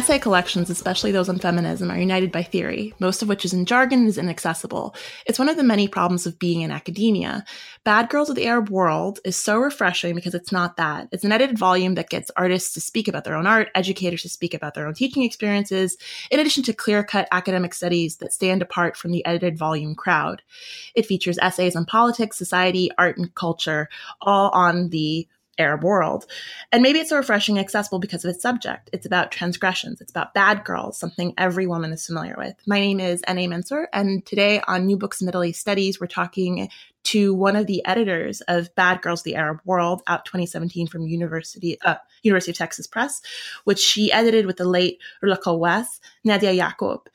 Essay collections, especially those on feminism, are united by theory, most of which is in jargon and is inaccessible. It's one of the many problems of being in academia. Bad Girls of the Arab World is so refreshing because it's not that. It's an edited volume that gets artists to speak about their own art, educators to speak about their own teaching experiences, in addition to clear cut academic studies that stand apart from the edited volume crowd. It features essays on politics, society, art, and culture, all on the Arab world. And maybe it's so refreshing and accessible because of its subject. It's about transgressions. It's about bad girls, something every woman is familiar with. My name is N.A. Mansour, and today on New Books Middle East Studies, we're talking to one of the editors of Bad Girls, the Arab World, out 2017 from University uh, University of Texas Press, which she edited with the late Rula Quawas, Nadia Yaqub.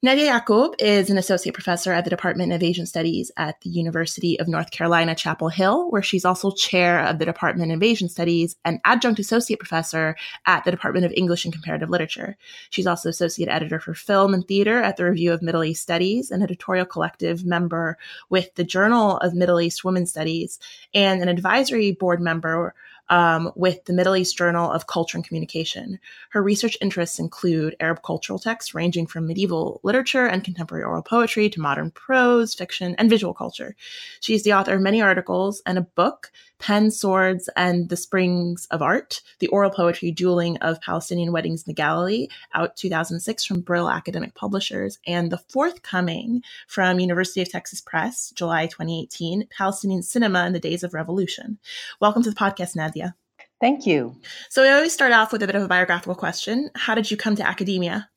Nadia Yaqub is an associate professor at the Department of Asian Studies at the University of North Carolina, Chapel Hill, where she's also chair of the Department of Asian Studies and adjunct associate professor at the Department of English and Comparative Literature. She's also associate editor for film and theater at the Review of Middle East Studies, an editorial collective member with the Journal of Middle East Women's Studies, and an advisory board member um, with the Middle East Journal of Culture and Communication. Her research interests include Arab cultural texts ranging from medieval literature and contemporary oral poetry to modern prose, fiction, and visual culture. She is the author of many articles and a book Pen, Swords, and the Springs of Art, the oral poetry dueling of Palestinian weddings in the Galilee, out 2006 from Brill Academic Publishers, and the forthcoming from University of Texas Press, July 2018, Palestinian Cinema in the Days of Revolution. Welcome to the podcast, Nadia. Thank you. So I always start off with a bit of a biographical question. How did you come to academia?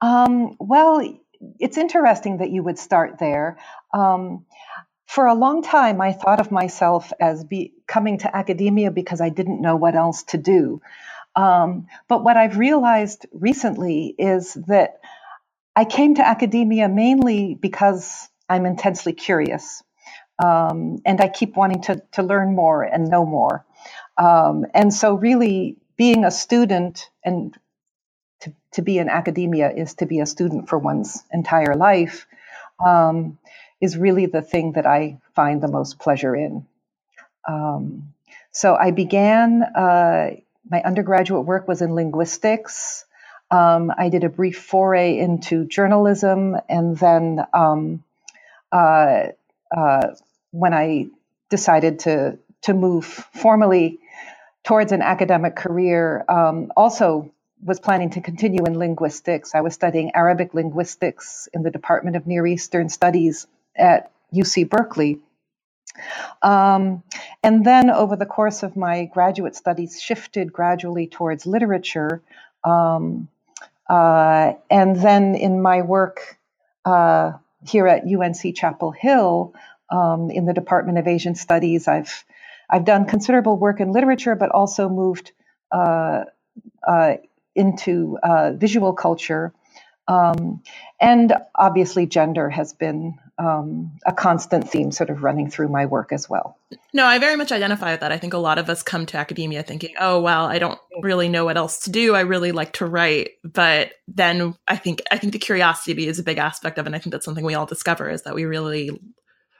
Um, well, it's interesting that you would start there. Um, for a long time, I thought of myself as be, coming to academia because I didn't know what else to do. Um, but what I've realized recently is that I came to academia mainly because I'm intensely curious. Um, and I keep wanting to, to learn more and know more. Um, and so, really, being a student and to, to be in academia is to be a student for one's entire life. Um, is really the thing that I find the most pleasure in. Um, so I began, uh, my undergraduate work was in linguistics. Um, I did a brief foray into journalism, and then um, uh, uh, when I decided to to move formally towards an academic career, um, also was planning to continue in linguistics. I was studying Arabic linguistics in the Department of Near Eastern Studies at UC Berkeley. Um, and then over the course of my graduate studies, shifted gradually towards literature. Um, uh, and then in my work uh, here at UNC Chapel Hill um, in the Department of Asian Studies, I've I've done considerable work in literature, but also moved uh, uh into uh, visual culture Um, and obviously, gender has been um, a constant theme sort of running through my work as well. No, I very much identify with that. I think a lot of us come to academia thinking, oh, well, I don't really know what else to do. I really like to write. But then I think I think the curiosity is a big aspect of it. And I think that's something we all discover is that we really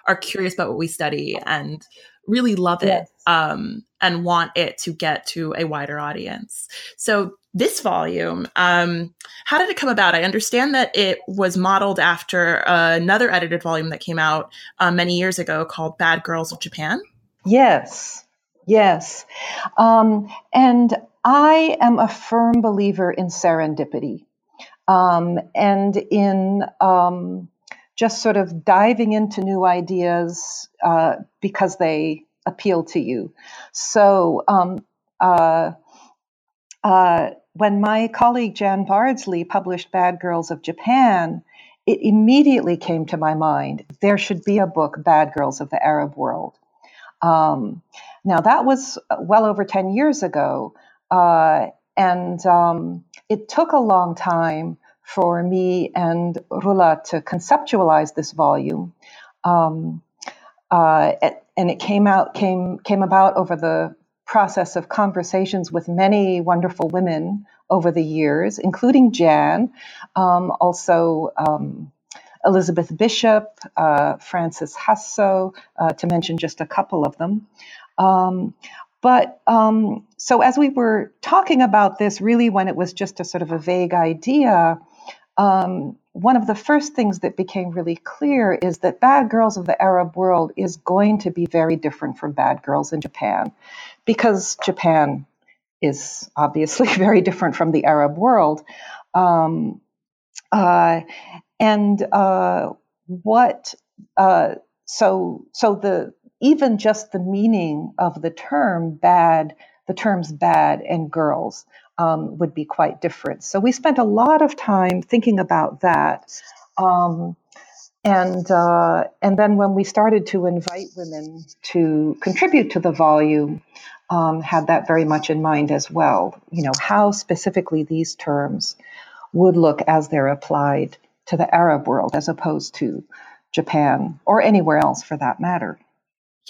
are curious about what we study and really love it yes. um, and want it to get to a wider audience. So this volume, um, how did it come about? I understand that it was modeled after another edited volume that came out uh, many years ago called Bad Girls of Japan. Yes, yes. Um, and I am a firm believer in serendipity um, and in um, just sort of diving into new ideas uh, because they appeal to you. So, um, uh, uh, when my colleague Jan Bardsley published Bad Girls of Japan, it immediately came to my mind there should be a book, Bad Girls of the Arab World. Um, now, that was well over 10 years ago, uh, and um, it took a long time for me and Rula to conceptualize this volume. Um, uh, and it came out came came about over the process of conversations with many wonderful women over the years, including Jan, um, also um, Elizabeth Bishop, uh, Frances Hasso, uh, to mention just a couple of them. Um, but um, so as we were talking about this, really when it was just a sort of a vague idea, um, one of the first things that became really clear is that Bad Girls of the Arab World is going to be very different from Bad Girls in Japan because Japan is obviously very different from the Arab world. Um, uh, and uh, what uh, so so the even just the meaning of the term bad the terms bad and girls um, would be quite different. So we spent a lot of time thinking about that. Um, and uh, and then when we started to invite women to contribute to the volume, um, had that very much in mind as well. You know how specifically these terms would look as they're applied to the Arab world as opposed to Japan or anywhere else for that matter.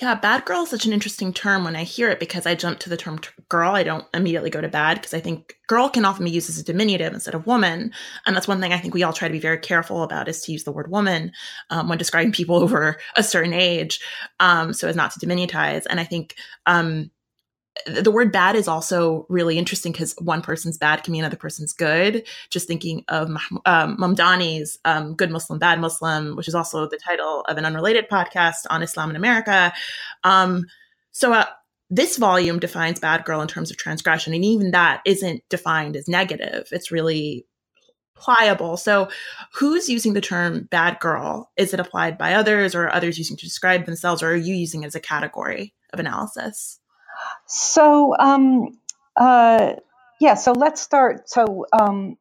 Yeah, bad girl is such an interesting term when I hear it because I jump to the term girl. I don't immediately go to bad because I think girl can often be used as a diminutive instead of woman. And that's one thing I think we all try to be very careful about is to use the word woman um, when describing people over a certain age um, so as not to diminutize. And I think um, the word bad is also really interesting because one person's bad can mean another person's good. Just thinking of um, Mamdani's um, Good Muslim, Bad Muslim, which is also the title of an unrelated podcast on Islam in America. Um, so uh, this volume defines bad girl in terms of transgression, and even that isn't defined as negative. It's really pliable. So, who's using the term bad girl? Is it applied by others, or others using to describe themselves, or are you using it as a category of analysis? So, um, uh, yeah, so let's start. So, um,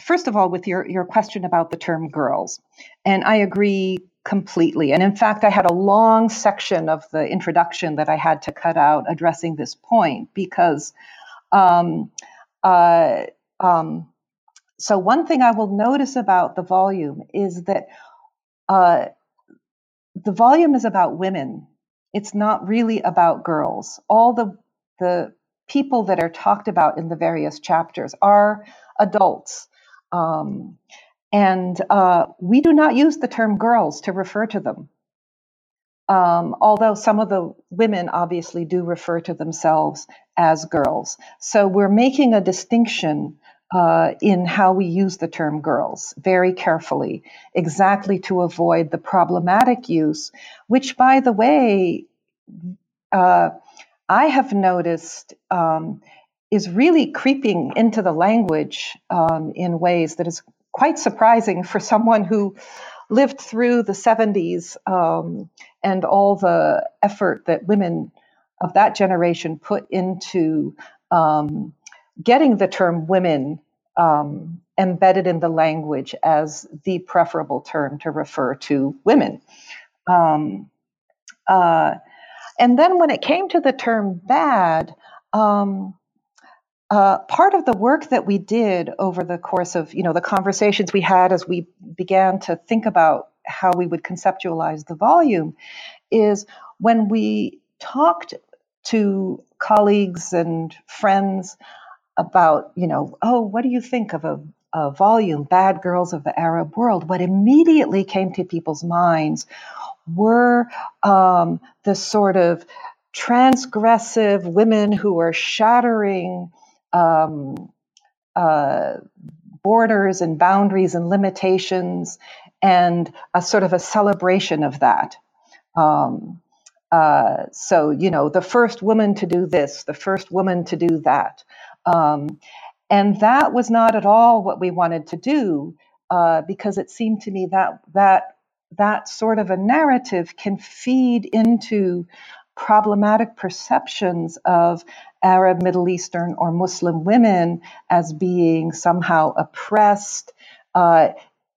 first of all, with your, your question about the term girls, and I agree completely. And in fact, I had a long section of the introduction that I had to cut out addressing this point because. Um, uh, um, so, one thing I will notice about the volume is that uh, the volume is about women. It's not really about girls. All the the people that are talked about in the various chapters are adults. Um, and uh, we do not use the term girls to refer to them. Um, although some of the women obviously do refer to themselves as girls. So we're making a distinction uh, in how we use the term girls very carefully, exactly to avoid the problematic use, which, by the way, uh, I have noticed um, is really creeping into the language um, in ways that is quite surprising for someone who lived through the 70s um, and all the effort that women of that generation put into um, getting the term women um, embedded in the language as the preferable term to refer to women. Um, uh, and then when it came to the term bad, um, uh, part of the work that we did over the course of you know the conversations we had as we began to think about how we would conceptualize the volume is when we talked to colleagues and friends about you know oh what do you think of a, a volume? Bad girls of the arab world? What immediately came to people's minds were um, the sort of transgressive women who are shattering um, uh, borders and boundaries and limitations, and a sort of a celebration of that. Um, uh, so, you know, the first woman to do this, the first woman to do that. Um, and that was not at all what we wanted to do uh, because it seemed to me that that that sort of a narrative can feed into problematic perceptions of Arab, Middle Eastern, or Muslim women as being somehow oppressed, uh,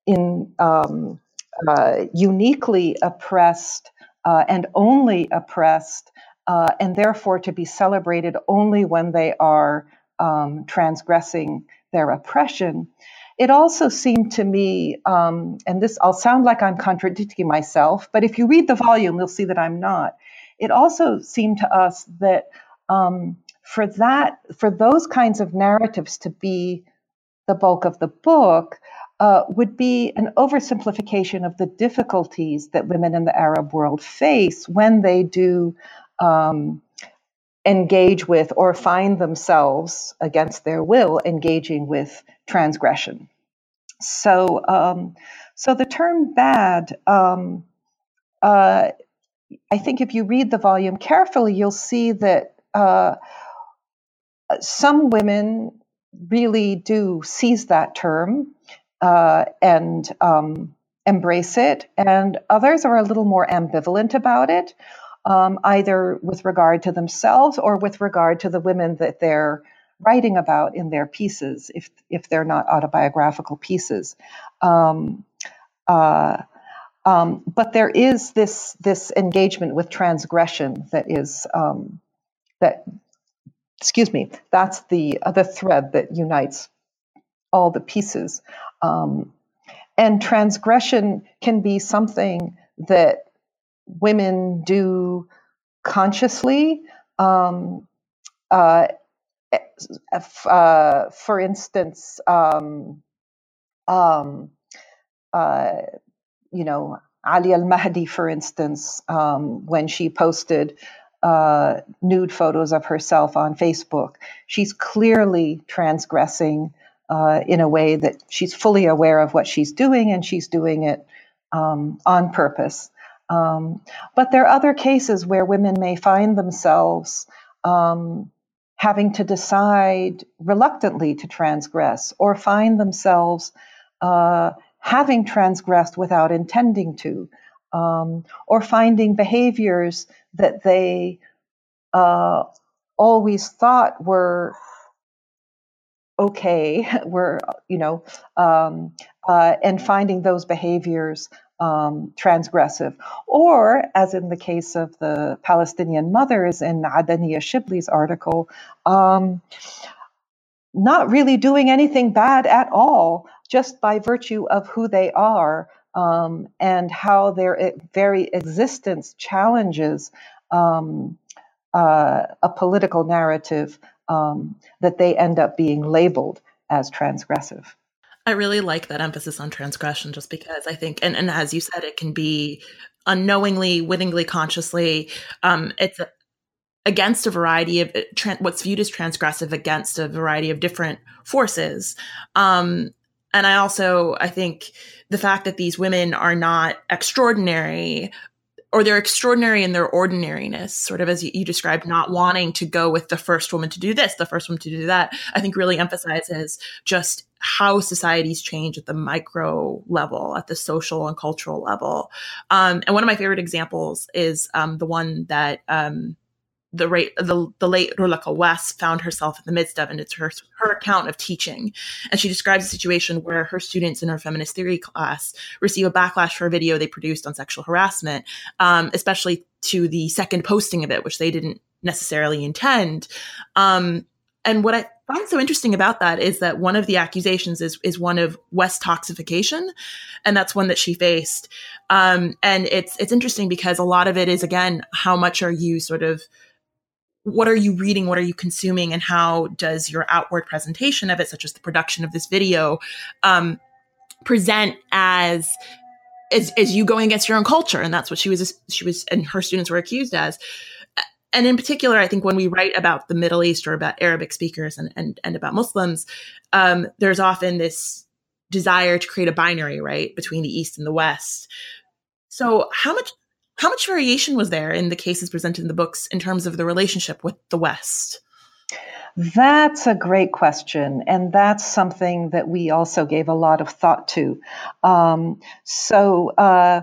in um, uh, uniquely oppressed, uh, and only oppressed, uh, and therefore to be celebrated only when they are um, transgressing their oppression. It also seemed to me, um, and this I'll sound like I'm contradicting myself, but if you read the volume, you'll see that I'm not. It also seemed to us that um, for that, for those kinds of narratives to be the bulk of the book, uh, would be an oversimplification of the difficulties that women in the Arab world face when they do um, engage with or find themselves against their will engaging with transgression. So, um, so the term bad, um, uh, I think if you read the volume carefully, you'll see that uh, some women really do seize that term uh, and um, embrace it, and others are a little more ambivalent about it, um, either with regard to themselves or with regard to the women that they're writing about in their pieces, if if they're not autobiographical pieces. Um, uh, um, but there is this this engagement with transgression that is um, that excuse me that's the uh, the thread that unites all the pieces um, and transgression can be something that women do consciously um, uh, uh, for instance um, um, uh, you know, Aliaa Elmahdy, for instance, um, when she posted uh, nude photos of herself on Facebook, she's clearly transgressing uh, in a way that she's fully aware of what she's doing and she's doing it um, on purpose. Um, but there are other cases where women may find themselves um, having to decide reluctantly to transgress or find themselves uh, having transgressed without intending to, um, or finding behaviors that they uh, always thought were okay, were, you know, um, uh, and finding those behaviors um, transgressive. Or, as in the case of the Palestinian mothers in Adania Shibli's article, um, not really doing anything bad at all, just by virtue of who they are um, and how their very existence challenges um, uh, a political narrative um, that they end up being labeled as transgressive. I really like that emphasis on transgression just because I think, and, and as you said, it can be unknowingly, wittingly, consciously. Um, it's a, against a variety of tra- what's viewed as transgressive against a variety of different forces. Um, and I also I think the fact that these women are not extraordinary or they're extraordinary in their ordinariness, sort of as you, you, described, not wanting to go with the first woman to do this, the first woman to do that, I think really emphasizes just how societies change at the micro level, at the social and cultural level. Um, and one of my favorite examples is um, the one that um, the, rate, the, the late Rula Quawas found herself in the midst of, and it's her, her account of teaching. And she describes a situation where her students in her feminist theory class receive a backlash for a video they produced on sexual harassment, um, especially to the second posting of it, which they didn't necessarily intend. Um, And what I find so interesting about that is that one of the accusations is is one of Westoxification, and that's one that she faced. Um, and it's it's interesting because a lot of it is again how much are you sort of what are you reading? What are you consuming? And how does your outward presentation of it such as the production of this video um, present as as, as you going against your own culture? And that's what she was she was and her students were accused as. And in particular i think when we write about the middle east or about arabic speakers and and, and about muslims um, there's often this desire to create a binary right between the east and the west. So how much how much variation was there in the cases presented in the books in terms of the relationship with the west that's a great question, and that's something that we also gave a lot of thought to. Um, so, uh,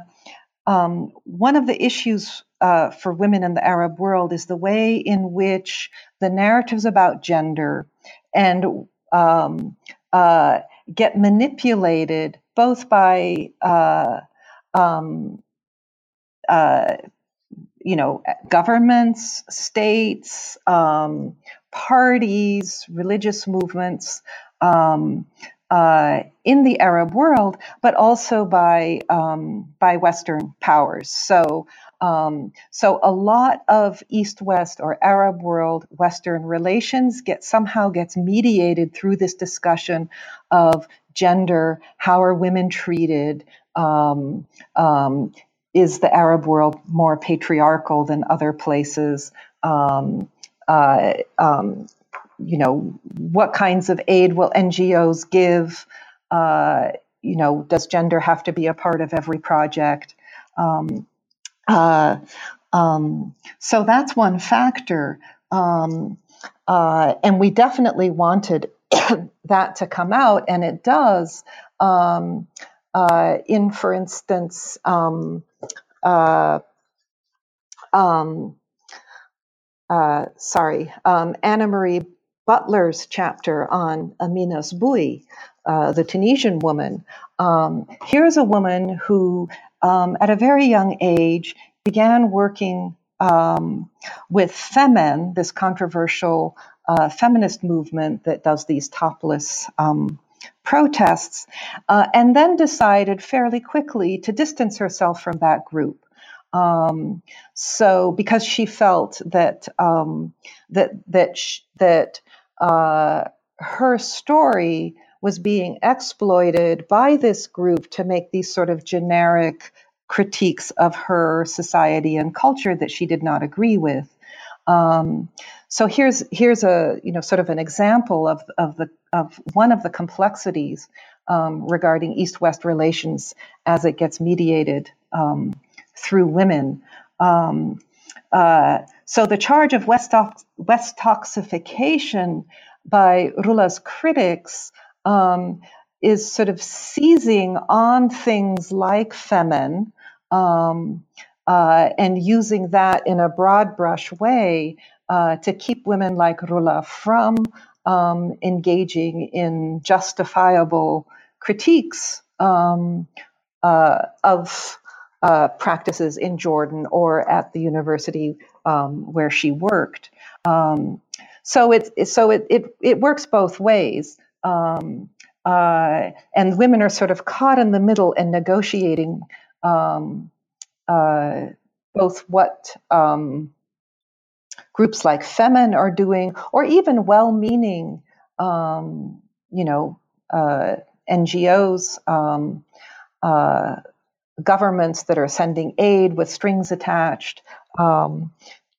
um, one of the issues uh, for women in the Arab world is the way in which the narratives about gender and um, uh, get manipulated both by uh, um, uh, you know governments, states, um, parties, religious movements um, uh, in the Arab world, but also by um, by Western powers. So. Um, so a lot of East-West or Arab world Western relations get somehow gets mediated through this discussion of gender, how are women treated, um, um, is the Arab world more patriarchal than other places? Um, uh, um, you know, what kinds of aid will NGOs give? Uh, you know, does gender have to be a part of every project? Um, uh, um, so that's one factor. Um, uh, and we definitely wanted that to come out, and it does. Um, uh, in, for instance, um, uh, um, uh, sorry, um, Anna Marie Butler's chapter on Amina Sboui, uh, the Tunisian woman. Um, here's a woman who, um, at a very young age, began working um, with Femen, this controversial uh, feminist movement that does these topless um, protests, uh, and then decided fairly quickly to distance herself from that group. Um, so because she felt that um, that that sh- that uh, her story was being exploited by this group to make these sort of generic critiques of her society and culture that she did not agree with. Um, so here's here's a you know sort of an example of of the of one of the complexities um, regarding East-West relations as it gets mediated um, through women. Um, uh, so the charge of West, Westoxification by Rula's critics um, is sort of seizing on things like Femen um, uh, and using that in a broad brush way uh, to keep women like Rula from um, engaging in justifiable critiques um, uh, of uh, practices in Jordan or at the university um, where she worked. Um, so it so it, it it works both ways. Um, uh, and women are sort of caught in the middle and negotiating um, uh, both what um, groups like Femen are doing, or even well-meaning, um, you know, uh, NGOs, um, uh, governments that are sending aid with strings attached um,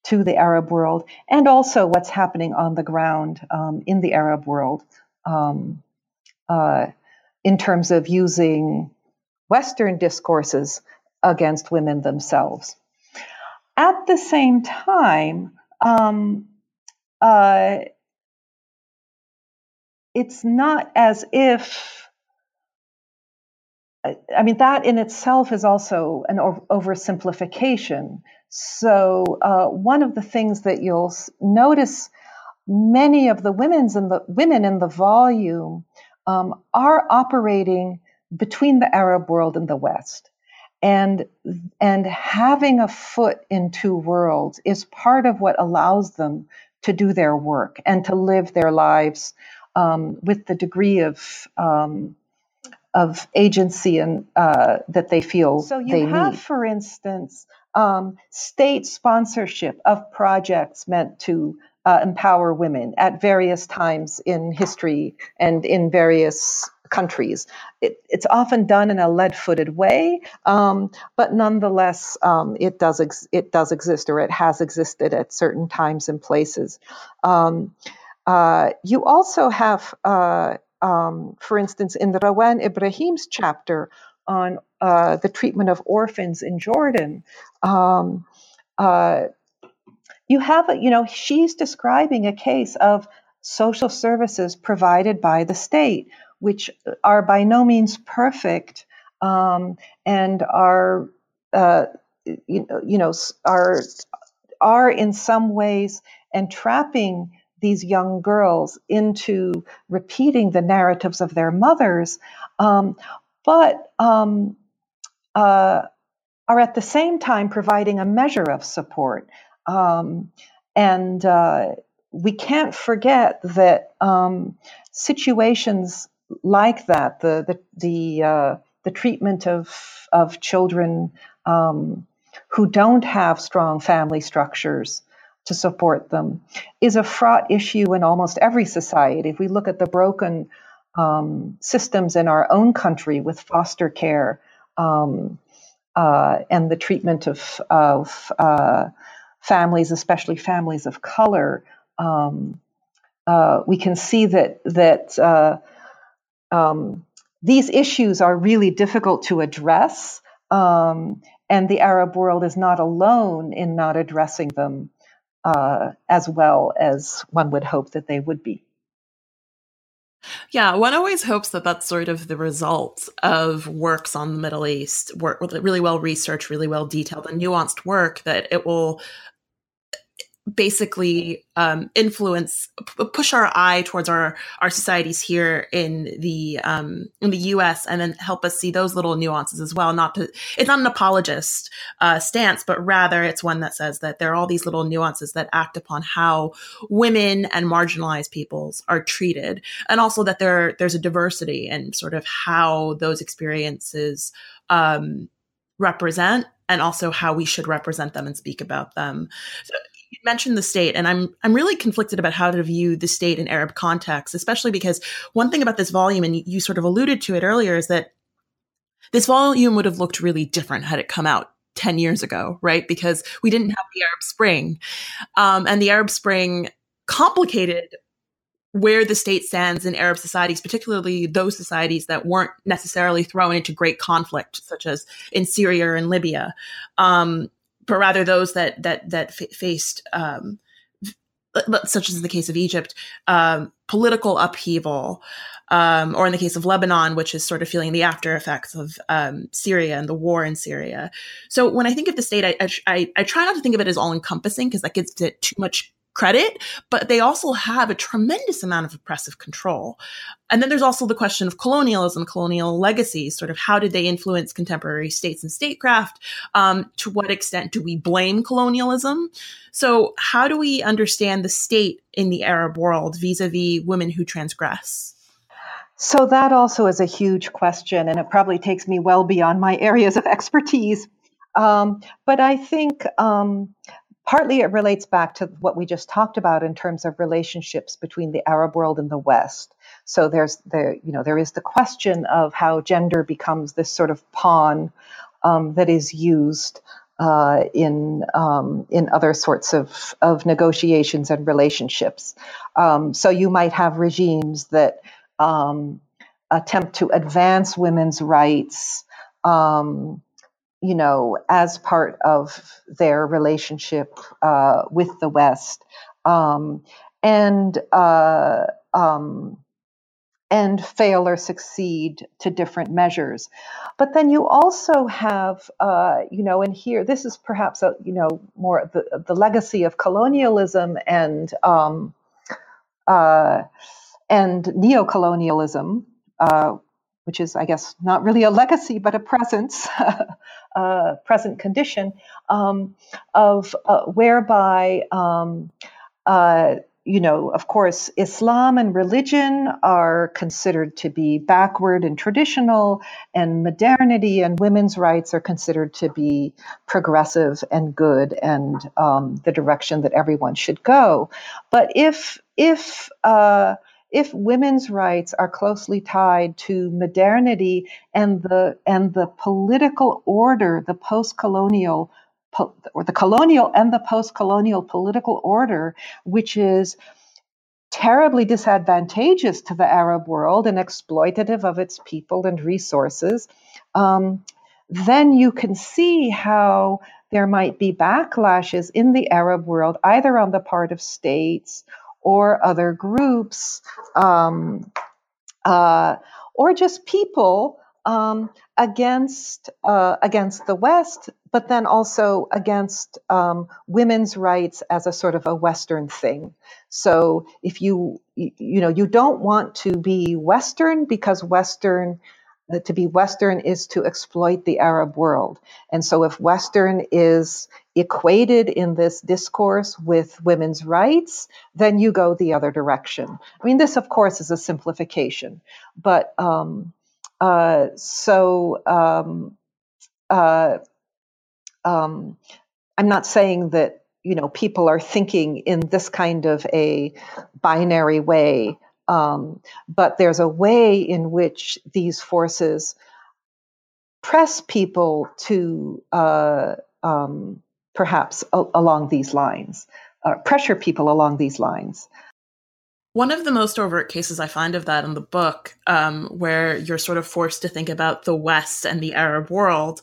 to the Arab world, and also what's happening on the ground um, in the Arab world um, uh, in terms of using Western discourses against women themselves. At the same time, um, uh, it's not as if I mean, that in itself is also an oversimplification. So, uh, one of the things that you'll notice many of the women's in the women in the volume um, are operating between the Arab world and the West, and and having a foot in two worlds is part of what allows them to do their work and to live their lives um, with the degree of um, of agency and uh, that they feel so you have, need. for instance, um, state sponsorship of projects meant to uh, empower women at various times in history and in various countries. It, it's often done in a lead-footed way, um, but nonetheless, um, it does ex- it does exist, or it has existed at certain times and places. Um, uh, you also have, uh, um, for instance, in Rawan Ibrahim's chapter on uh, the treatment of orphans in Jordan. Um, uh, you have, a, you know, she's describing a case of social services provided by the state which are by no means perfect um, and are uh, you, know, you know are are in some ways entrapping these young girls into repeating the narratives of their mothers, um, but um, uh, are at the same time providing a measure of support. Um, and uh, we can't forget that um, situations like that, the the the, uh, the treatment of of children um, who don't have strong family structures to support them is a fraught issue in almost every society. If we look at the broken um, systems in our own country with foster care um, uh, and the treatment of of uh, families, especially families of color, um, uh, we can see that that uh, um, these issues are really difficult to address, um, and the Arab world is not alone in not addressing them uh, as well as one would hope that they would be. Yeah, one always hopes that that's sort of the result of works on the Middle East, work really well researched, really well detailed, and nuanced work, that it will basically um, influence p- push our eye towards our our societies here in the um, in the U.S. and then help us see those little nuances as well. Not to it's not an apologist uh, stance, but rather it's one that says that there are all these little nuances that act upon how women and marginalized peoples are treated, and also that there there's a diversity in sort of how those experiences um, represent and also how we should represent them and speak about them. So you mentioned the state, and I'm I'm really conflicted about how to view the state in Arab context, especially because one thing about this volume, and you sort of alluded to it earlier, is that this volume would have looked really different had it come out 10 years ago, right? Because we didn't have the Arab Spring. Um, and the Arab Spring complicated where the state stands in Arab societies, particularly those societies that weren't necessarily thrown into great conflict, such as in Syria and Libya. Um, but rather those that that that f- faced um, such as in the case of Egypt, um, political upheaval, um, or in the case of Lebanon, which is sort of feeling the after effects of um, Syria and the war in Syria. So when I think of the state, I, I, I try not to think of it as all encompassing because that gives it too much credit, but they also have a tremendous amount of oppressive control. And then there's also the question of colonialism, colonial legacies, sort of how did they influence contemporary states and statecraft? Um, to what extent do we blame colonialism? So, how do we understand the state in the Arab world vis a vis women who transgress? So, that also is a huge question, and it probably takes me well beyond my areas of expertise. Um, but I think um, partly it relates back to what we just talked about in terms of relationships between the Arab world and the West. So there's there, you know, there is the question of how gender becomes this sort of pawn um, that is used uh, in um, in other sorts of of negotiations and relationships. Um, so you might have regimes that um, attempt to advance women's rights. Um, you know, as part of their relationship uh, with the West, um, and uh, um, and fail or succeed to different measures. But then you also have, uh, you know, and here this is perhaps a, you know more the the legacy of colonialism and um, uh, and neocolonialism. Uh, which is, I guess, not really a legacy, but a presence, present condition, um, of uh, whereby um, uh, you know, of course, Islam and religion are considered to be backward and traditional, and modernity and women's rights are considered to be progressive and good and um, the direction that everyone should go. But if if uh, if women's rights are closely tied to modernity and the and the political order, the post-colonial or the colonial and the post-colonial political order, which is terribly disadvantageous to the Arab world and exploitative of its people and resources, um, then you can see how there might be backlashes in the Arab world, either on the part of states or other groups, um, uh, or just people um, against uh, against the West, but then also against um, women's rights as a sort of a Western thing. So if you you know you don't want to be Western because Western to be Western is to exploit the Arab world, and so if Western is equated in this discourse with women's rights, then you go the other direction. I mean, this of course is a simplification, but um, uh, so um, uh, um, I'm not saying that you know people are thinking in this kind of a binary way, um, but there's a way in which these forces press people to uh, um, perhaps a- along these lines, uh, pressure people along these lines. One of the most overt cases I find of that in the book, um, where you're sort of forced to think about the West and the Arab world,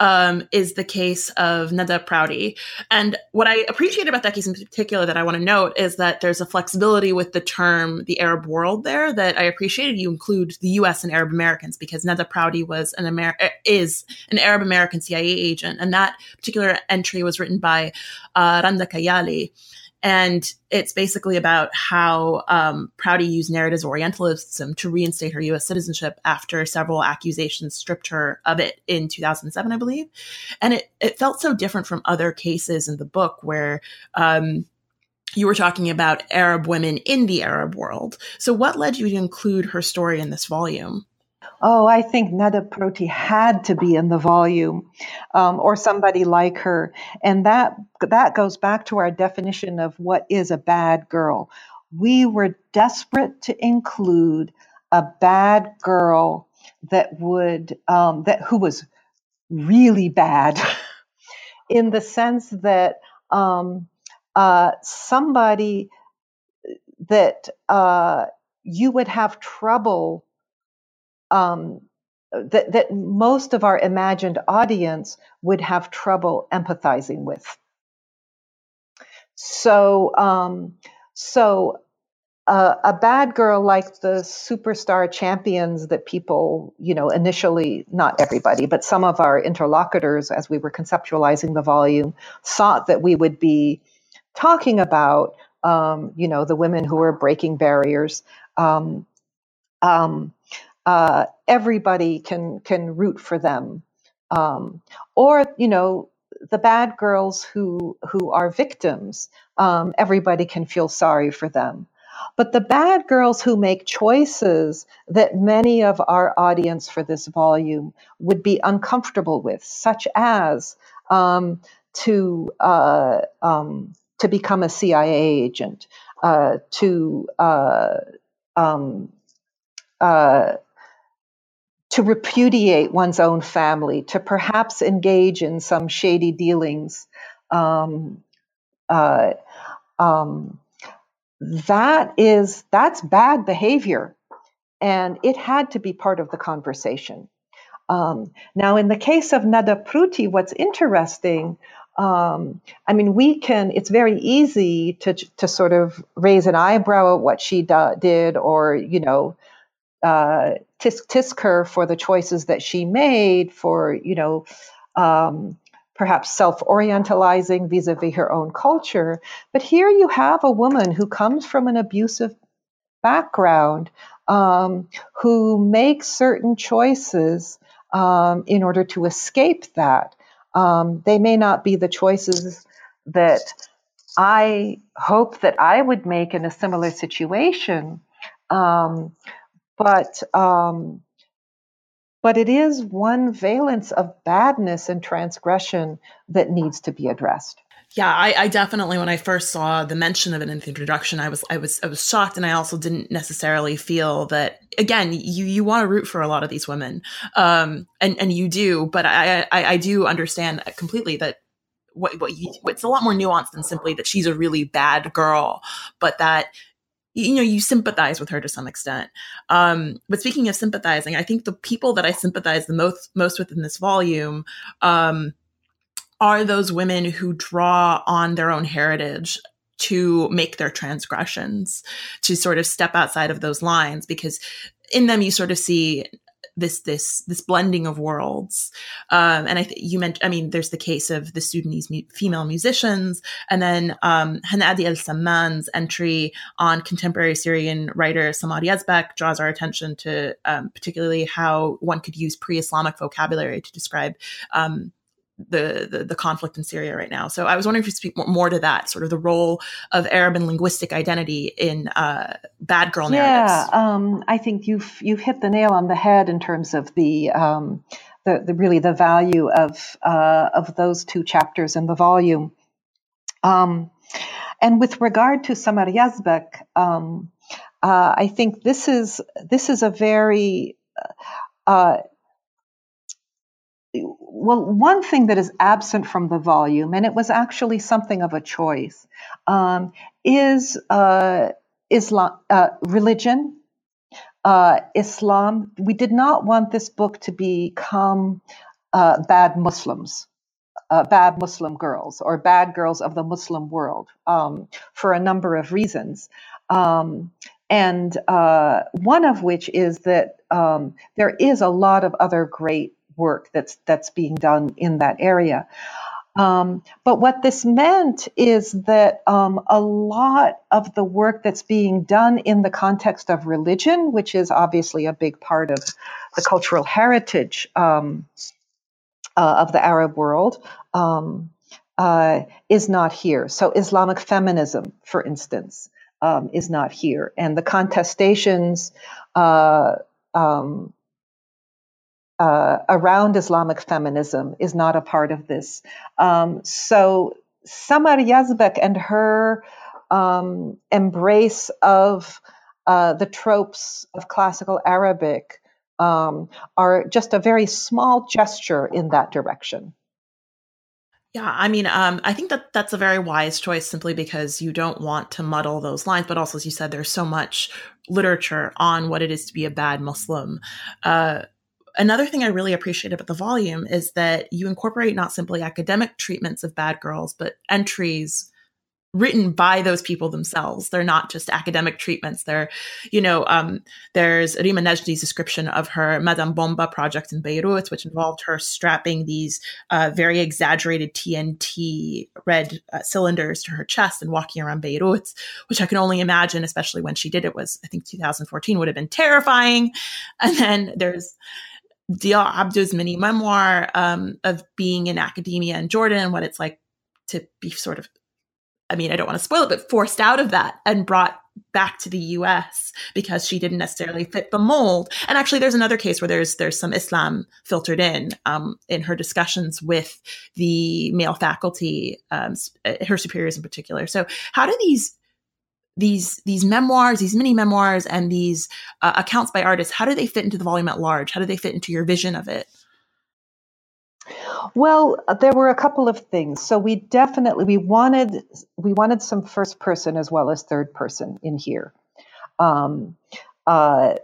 um, is the case of Nada Prouty. And what I appreciate about that case in particular that I want to note is that there's a flexibility with the term the Arab world there that I appreciated you include the US and Arab Americans because Nada Prouty was an Amer- is an Arab American CIA agent. And that particular entry was written by uh, Randa Kayyali. And it's basically about how um, Prouty used narratives Orientalism to reinstate her U.S. citizenship after several accusations stripped her of it in 2007, I believe. And it, it felt so different from other cases in the book where um, you were talking about Arab women in the Arab world. So, what led you to include her story in this volume? Oh, I think Nada Prouty had to be in the volume, um, or somebody like her, and that that goes back to our definition of what is a bad girl. We were desperate to include a bad girl that would um, that who was really bad, in the sense that um, uh, somebody that uh, you would have trouble um, that, that most of our imagined audience would have trouble empathizing with. So, um, so uh, a bad girl like the superstar champions that people, you know, initially, not everybody, but some of our interlocutors, as we were conceptualizing the volume, thought that we would be talking about, um, you know, the women who are breaking barriers. Um, um, uh, everybody can can root for them, um, or you know the bad girls who who are victims. Um, everybody can feel sorry for them. But the bad girls who make choices that many of our audience for this volume would be uncomfortable with, such as um, to uh, um, to become a CIA agent, uh, to uh, um, uh, to repudiate one's own family, to perhaps engage in some shady dealings. Um, uh, um, that is that's bad behavior, and it had to be part of the conversation. Um, now, in the case of Nada Prouty, what's interesting, um, I mean, we can. It's very easy to to sort of raise an eyebrow at what she did, or you know, uh, tisk tisk her for the choices that she made, for you know, um, perhaps self-orientalizing vis-a-vis her own culture. But here you have a woman who comes from an abusive background, um, who makes certain choices um, in order to escape that. Um, they may not be the choices that I hope that I would make in a similar situation. Um, but um, but it is one valence of badness and transgression that needs to be addressed. Yeah, I, I, definitely when I first saw the mention of it in the introduction, I was I was I was shocked, and I also didn't necessarily feel that. Again, you you want to root for a lot of these women, um, and and you do, but I I, I do understand completely that what what you, it's a lot more nuanced than simply that she's a really bad girl, but that you know you sympathize with her to some extent. Um, but speaking of sympathizing i think the people that i sympathize the most most with in this volume um, are those women who draw on their own heritage to make their transgressions to sort of step outside of those lines because in them you sort of see this this this blending of worlds. Um, and I think you meant, I mean, there's the case of the Sudanese mu- female musicians, and then um, Hanadi El Samman's entry on contemporary Syrian writer Samar Yazbek draws our attention to um, particularly how one could use pre-Islamic vocabulary to describe um, the, the, the conflict in Syria right now. So I was wondering if you speak more, more, to that, sort of the role of Arab and linguistic identity in uh, bad girl narratives. Yeah, um, I think you've you've hit the nail on the head in terms of the. Um, the, the really the value of uh, of those two chapters in the volume, um, and with regard to Samar Yazbek, um, uh, I think this is this is a very uh, well, one thing that is absent from the volume, and it was actually something of a choice, um, is uh, Islam, uh, religion, uh, Islam. We did not want this book to become uh, bad Muslims. Uh, bad Muslim girls or bad girls of the Muslim world um, for a number of reasons. Um, and uh, one of which is that um, there is a lot of other great work that's that's being done in that area. Um, but what this meant is that um, a lot of the work that's being done in the context of religion, which is obviously a big part of the cultural heritage um, uh, of the Arab world, um, uh, is not here. So, Islamic feminism, for instance, um, is not here. And the contestations uh, um, uh, around Islamic feminism is not a part of this. Um, so Samar Yazbek and her um, embrace of uh, the tropes of classical Arabic um, are just a very small gesture in that direction. Yeah, I mean, um, I think that that's a very wise choice simply because you don't want to muddle those lines. But also, as you said, there's so much literature on what it is to be a bad Muslim. Uh, Another thing I really appreciate about the volume is that you incorporate not simply academic treatments of bad girls, but entries written by those people themselves. They're not just academic treatments. They're, you know, um, there's Rima Najdi's description of her Madame Bomba project in Beirut, which involved her strapping these uh, very exaggerated TNT red uh, cylinders to her chest and walking around Beirut, which I can only imagine, especially when she did it was, I think 2014 would have been terrifying. And then there's, Diya Abdo's mini memoir um, of being in academia in Jordan and what it's like to be sort of, I mean, I don't want to spoil it, but forced out of that and brought back to the US because she didn't necessarily fit the mold. And actually, there's another case where there's there's some Islam filtered in um, in her discussions with the male faculty, um, her superiors in particular. So, how do these these these memoirs, these mini memoirs, and these uh, accounts by artists, how do they fit into the volume at large? How do they fit into your vision of it? Well, there were a couple of things. So we definitely we wanted we wanted some first person as well as third person in here, um, uh,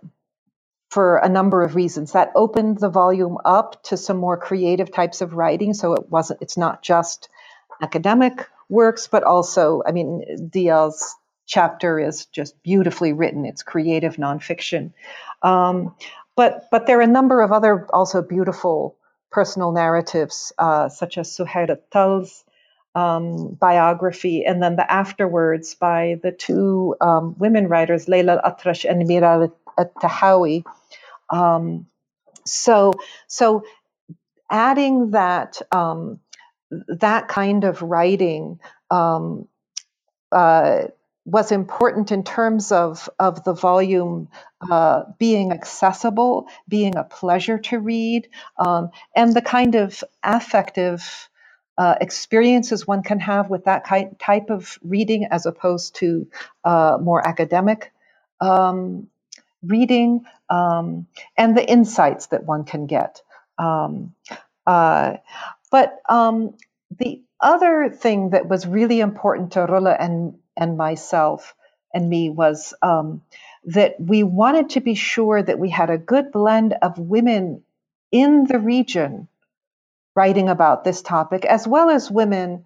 for a number of reasons. That opened the volume up to some more creative types of writing. So it wasn't it's not just academic works, but also I mean Diya's chapter is just beautifully written. It's creative nonfiction. Um, but but there are a number of other also beautiful personal narratives, uh, such as Suhair Tal's um, biography, and then the afterwards by the two um, women writers, Leila Atrash and Mira Tahawi. Um, so so adding that um, that kind of writing um, uh, was important in terms of, of the volume uh, being accessible, being a pleasure to read, um, and the kind of affective uh, experiences one can have with that kind, type of reading as opposed to uh, more academic um, reading, um, and the insights that one can get. Um, uh, but um, the other thing that was really important to Rula and and myself and me was um, that we wanted to be sure that we had a good blend of women in the region writing about this topic, as well as women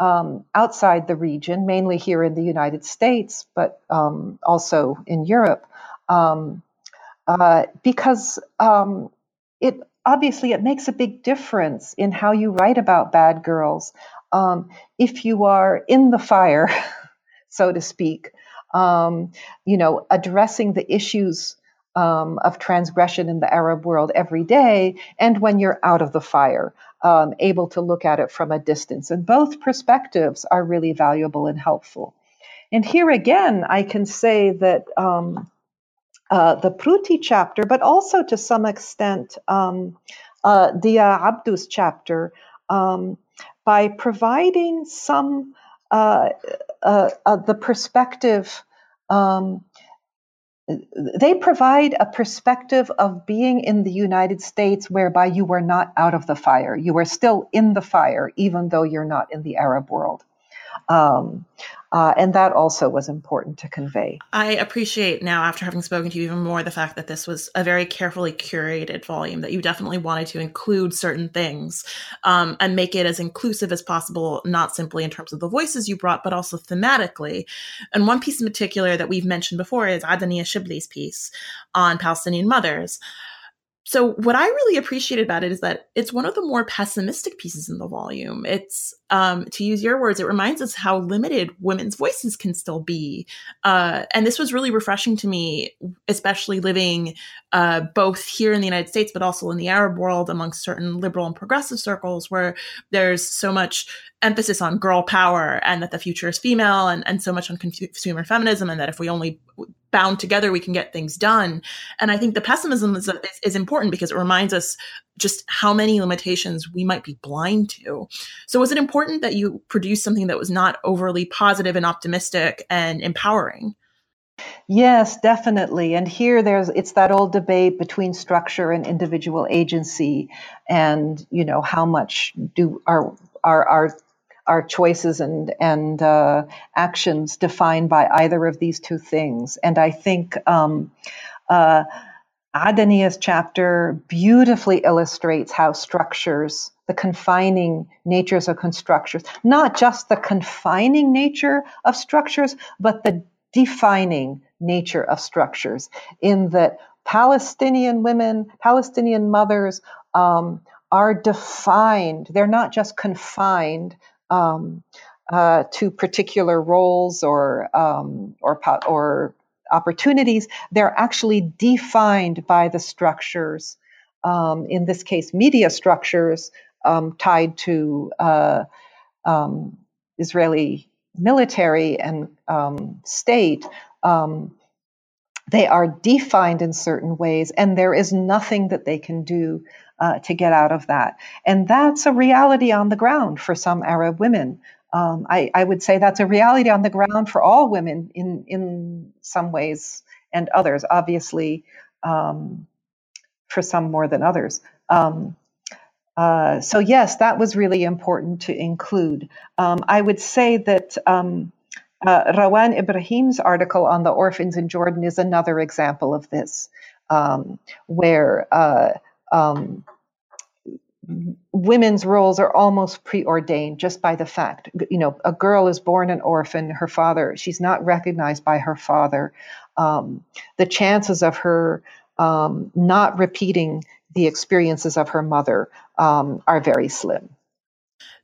um, outside the region, mainly here in the United States, but um, also in Europe, um, uh, because um, it obviously it makes a big difference in how you write about bad girls. Um, if you are in the fire so to speak, um, you know, addressing the issues um, of transgression in the Arab world every day, and when you're out of the fire, um, able to look at it from a distance. And both perspectives are really valuable and helpful. And here again, I can say that um, uh, the Pruti chapter, but also to some extent um, uh, Diya Abdo's chapter, um, by providing some uh, uh, uh, the perspective. Um, they provide a perspective of being in the United States whereby you were not out of the fire. You were still in the fire, even though you're not in the Arab world. Um, uh, and that also was important to convey. I appreciate now, after having spoken to you even more, the fact that this was a very carefully curated volume, that you definitely wanted to include certain things um, and make it as inclusive as possible, not simply in terms of the voices you brought, but also thematically. And one piece in particular that we've mentioned before is Adania Shibli's piece on Palestinian mothers. So what I really appreciate about it is that it's one of the more pessimistic pieces in the volume. It's, um, to use your words, it reminds us how limited women's voices can still be. Uh, and this was really refreshing to me, especially living uh, both here in the United States, but also in the Arab world amongst certain liberal and progressive circles where there's so much emphasis on girl power and that the future is female and, and so much on consumer feminism and that if we only bound together we can get things done. And i think the pessimism is, is important because it reminds us just how many limitations we might be blind to. So was it important that you produce something that was not overly positive and optimistic and empowering? Yes, definitely. And here there's it's that old debate between structure and individual agency and you know how much do our our our our choices and and uh, actions defined by either of these two things. And I think um, uh, Adania's chapter beautifully illustrates how structures, the confining natures of structures, not just the confining nature of structures, but the defining nature of structures, in that Palestinian women, Palestinian mothers, um, are defined. They're not just confined um, uh, to particular roles or um, or or opportunities. They're actually defined by the structures. Um, in this case, media structures um, tied to uh, um, Israeli military and um, state. they are defined in certain ways, and there is nothing that they can do uh, to get out of that. And that's a reality on the ground for some Arab women. Um, I, I, would say that's a reality on the ground for all women in, in some ways and others, obviously, um, for some more than others. Um, uh, so, yes, that was really important to include. Um, I would say that um, uh, Rawan Ibrahim's article on the orphans in Jordan is another example of this, um, where uh, um, women's roles are almost preordained just by the fact you know a girl is born an orphan her father she's not recognized by her father. Um, the chances of her um, not repeating the experiences of her mother um, are very slim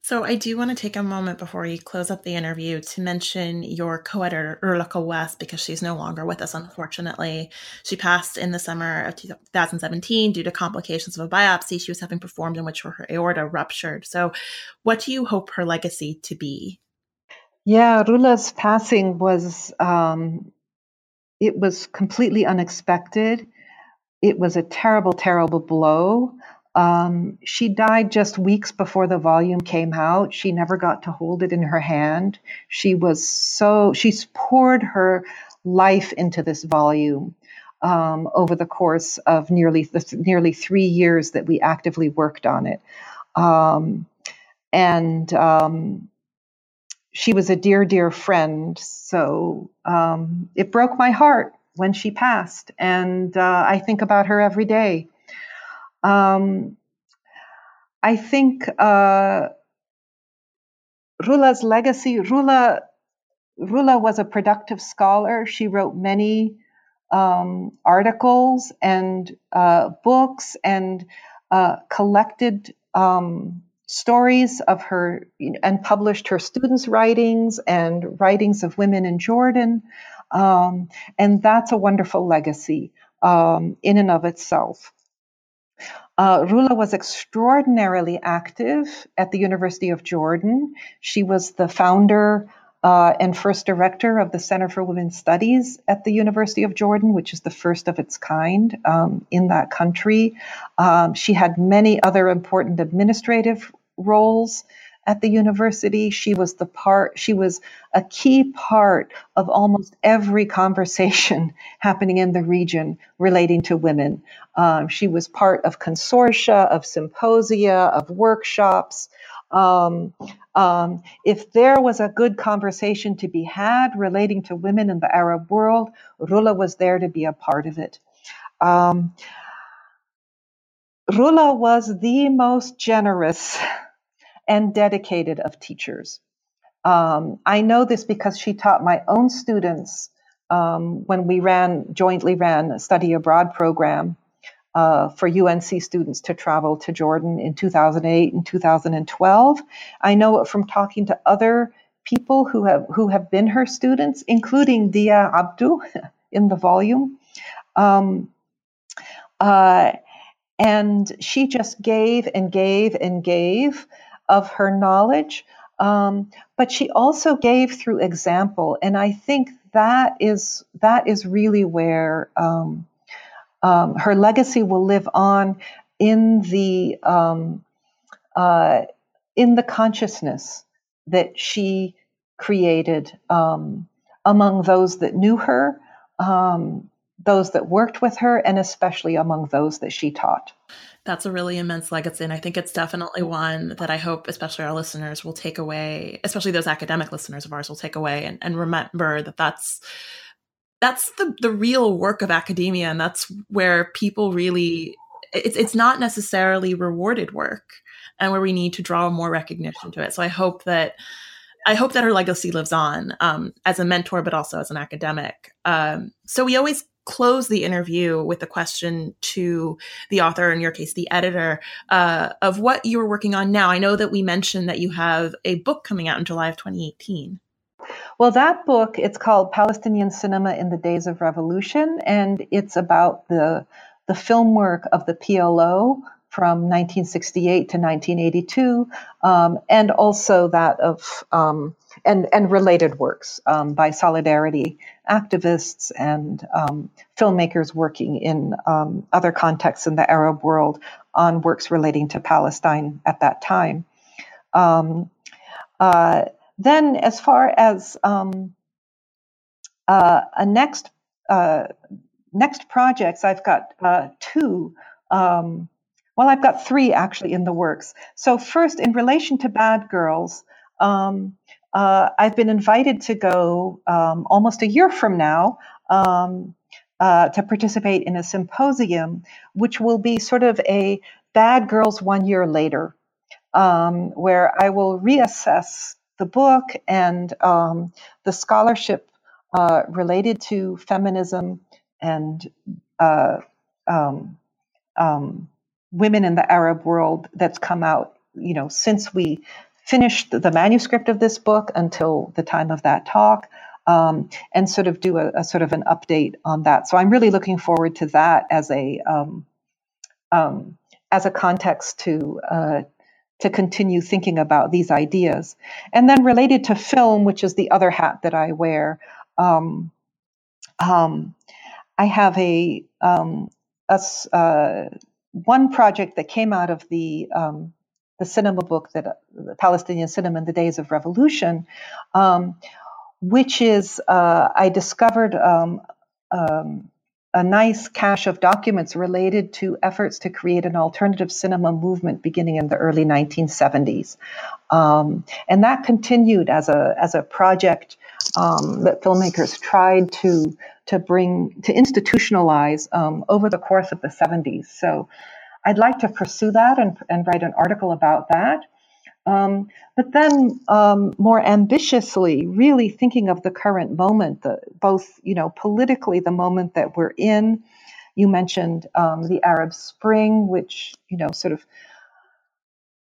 so I do want to take a moment before we close up the interview to mention your co-editor Rula Quawas because she's no longer with us, unfortunately. She passed in the summer of 2017 due to complications of a biopsy she was having performed in which her aorta ruptured. So, what do you hope her legacy to be? Yeah, Rula's passing was um, it was completely unexpected. It was a terrible, terrible blow. Um, she died just weeks before the volume came out. She never got to hold it in her hand. She was so, she's poured her life into this volume um, over the course of nearly, the, nearly three years that we actively worked on it. Um, and um, she was a dear, dear friend. So um, it broke my heart when she passed. And uh, I think about her every day. Um, I think uh, Rula's legacy, Rula, Rula was a productive scholar. She wrote many um, articles and uh, books and uh, collected um, stories of her and published her students' writings and writings of women in Jordan. Um, and that's a wonderful legacy um, in and of itself. Uh, Rula was extraordinarily active at the University of Jordan. She was the founder uh, and first director of the Center for Women's Studies at the University of Jordan, which is the first of its kind um, in that country. Um, she had many other important administrative roles at the university. She was the part, she was a key part of almost every conversation happening in the region relating to women. Um, she was part of consortia, of symposia, of workshops. Um, um, if there was a good conversation to be had relating to women in the Arab world, Rula was there to be a part of it. Um, Rula was the most generous and dedicated of teachers. Um, I know this because she taught my own students um, when we ran jointly ran a study abroad program uh, for UNC students to travel to Jordan in 2008 and 2012. I know it from talking to other people who have who have been her students, including Diya Abdo in the volume. Um, uh, and she just gave and gave and gave of her knowledge, um, but she also gave through example, and I think that is that is really where um, um, her legacy will live on in the um, uh, in the consciousness that she created um, among those that knew her, um, those that worked with her, and especially among those that she taught. That's a really immense legacy. And I think it's definitely one that I hope, especially our listeners, will take away, especially those academic listeners of ours will take away and, and remember that that's that's the, the real work of academia. And that's where people really, it's, it's not necessarily rewarded work and where we need to draw more recognition to it. So I hope that, I hope that her legacy lives on um, as a mentor, but also as an academic. Um, so we always close the interview with a question to the author, in your case, the editor, uh, of what you're working on now. I know that we mentioned that you have a book coming out in July of 2018. Well, that book, it's called Palestinian Cinema in the Days of Revolution, and it's about the, the film work of the PLO from 1968 to 1982, um, and also that of um, and and related works um, by solidarity activists and um, filmmakers working in um, other contexts in the Arab world on works relating to Palestine at that time. Um, uh, then, as far as uh, a next uh, next projects, I've got uh, two. Um, well, I've got three actually in the works. So, first, in relation to Bad Girls, um, uh, I've been invited to go um, almost a year from now um, uh, to participate in a symposium, which will be sort of a Bad Girls one year later, um, where I will reassess the book and um, the scholarship uh, related to feminism and uh, um, um, women in the Arab world that's come out, you know, since we finished the manuscript of this book until the time of that talk. Um, and sort of do a, a, sort of an update on that. So I'm really looking forward to that as a um, um, as a context to uh, to continue thinking about these ideas. And then related to film, which is the other hat that I wear, um, um, I have a, um, a uh, one project that came out of the the cinema book that uh, the Palestinian cinema in the days of revolution, um, which is uh, I discovered um, um, a nice cache of documents related to efforts to create an alternative cinema movement beginning in the early 1970s, um, and that continued as a as a project um, that filmmakers tried to to bring to institutionalize um, over the course of the 70s. So I'd like to pursue that and, and write an article about that. Um, but then um, more ambitiously, really thinking of the current moment, the, both you know politically, the moment that we're in. You mentioned um, the Arab Spring, which you know sort of.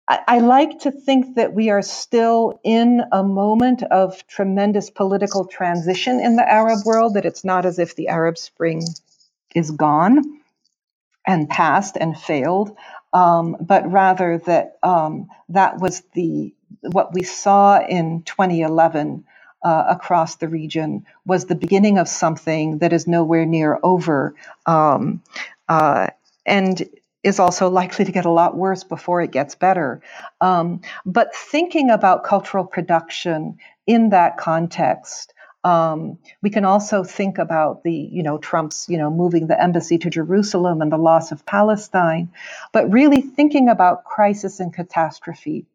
I, I like to think that we are still in a moment of tremendous political transition in the Arab world. That it's not as if the Arab Spring is gone and passed and failed, um, but rather that um, that was the what we saw in 2011 uh, across the region was the beginning of something that is nowhere near over, um, uh, and is also likely to get a lot worse before it gets better. Um, but thinking about cultural production in that context um, we can also think about the, you know, Trump's, you know, moving the embassy to Jerusalem and the loss of Palestine, but really thinking about crisis and catastrophe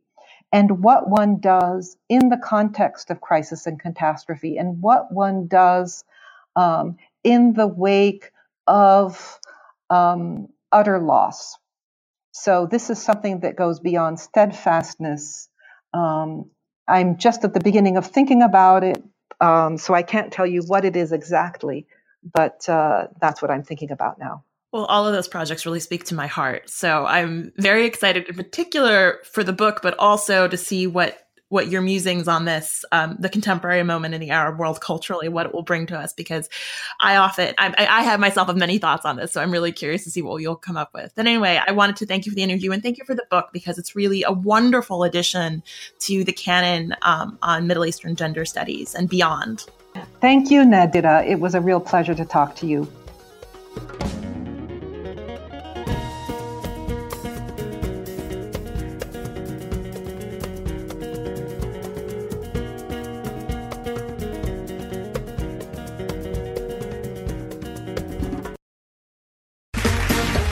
and what one does in the context of crisis and catastrophe and what one does um, in the wake of um, utter loss. So this is something that goes beyond steadfastness. Um, I'm just at the beginning of thinking about it, um, so I can't tell you what it is exactly, but uh, that's what I'm thinking about now. Well, all of those projects really speak to my heart. So I'm very excited, in particular, for the book, but also to see what what your musings on this, um, the contemporary moment in the Arab world culturally, what it will bring to us. Because I often, I, I have myself of many thoughts on this, so I'm really curious to see what you'll come up with. But anyway, I wanted to thank you for the interview and thank you for the book because it's really a wonderful addition to the canon um, on Middle Eastern gender studies and beyond. Thank you, Nadira. It was a real pleasure to talk to you.